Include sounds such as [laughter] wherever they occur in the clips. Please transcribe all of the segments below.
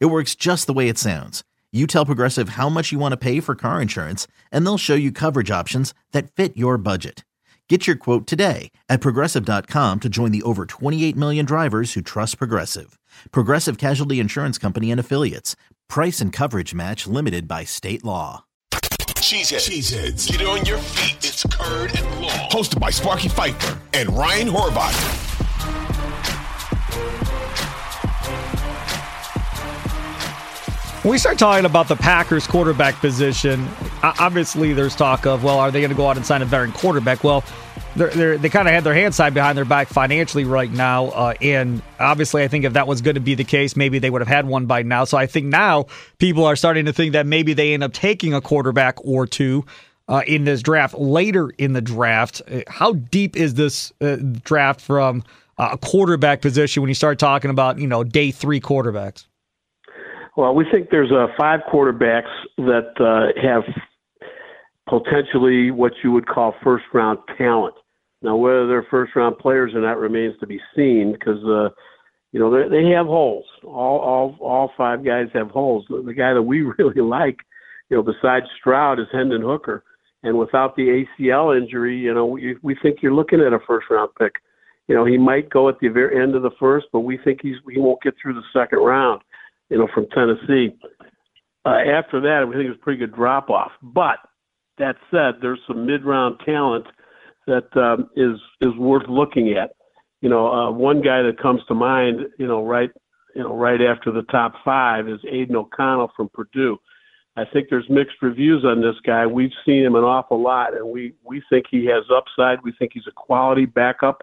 It works just the way it sounds. You tell Progressive how much you want to pay for car insurance, and they'll show you coverage options that fit your budget. Get your quote today at progressive.com to join the over 28 million drivers who trust Progressive. Progressive Casualty Insurance Company and Affiliates. Price and coverage match limited by state law. Cheeseheads. Cheeseheads. Get on your feet. It's Curd and Long. Hosted by Sparky Fifer and Ryan Horvath. When we start talking about the Packers quarterback position, obviously there's talk of, well, are they going to go out and sign a veteran quarterback? Well, they're, they're, they kind of had their hands tied behind their back financially right now. Uh, and obviously, I think if that was going to be the case, maybe they would have had one by now. So I think now people are starting to think that maybe they end up taking a quarterback or two. Uh, in this draft later in the draft. Uh, how deep is this uh, draft from uh, a quarterback position when you start talking about you know day three quarterbacks? Well, we think there's uh, five quarterbacks that uh, have potentially what you would call first round talent. Now, whether they're first round players or not remains to be seen because, uh, you know, they have holes. All, all, all five guys have holes. The, guy that we [laughs] really like, you know, besides Stroud is Hendon Hooker. And without the ACL injury, you know, we, we think you're looking at a first round pick. You know, he might go at the very end of the first, but we think he's he won't get through the second round you know, from Tennessee. Uh, after that, we think it was a pretty good drop off. But that said, there's some mid round talent that um, is is worth looking at. You know, uh, one guy that comes to mind, you know, right, you know, right after the top five is Aidan O'Connell from Purdue. I think there's mixed reviews on this guy. We've seen him an awful lot, and we we think he has upside. We think he's a quality backup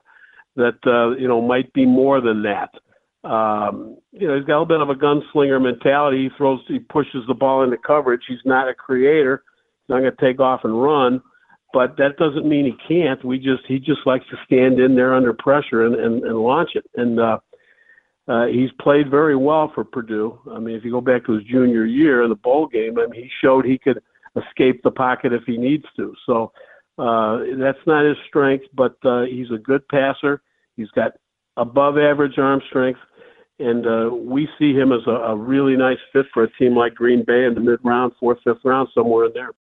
that uh, you know might be more than that. Um, you know, he's got a bit of a gunslinger mentality. He throws, he pushes the ball into coverage. He's not a creator. He's not going to take off and run, but that doesn't mean he can't. We just, he just likes to stand in there under pressure and, and, and launch it. And, uh, uh, he's played very well for Purdue. I mean, if you go back to his junior year in the bowl game, I mean, he showed he could escape the pocket if he needs to. So uh, that's not his strength, but uh, he's a good passer. He's got above average arm strength and uh, we see him as a, a really nice fit for a team like Green Bay in the mid round, fourth, fifth round, somewhere in there.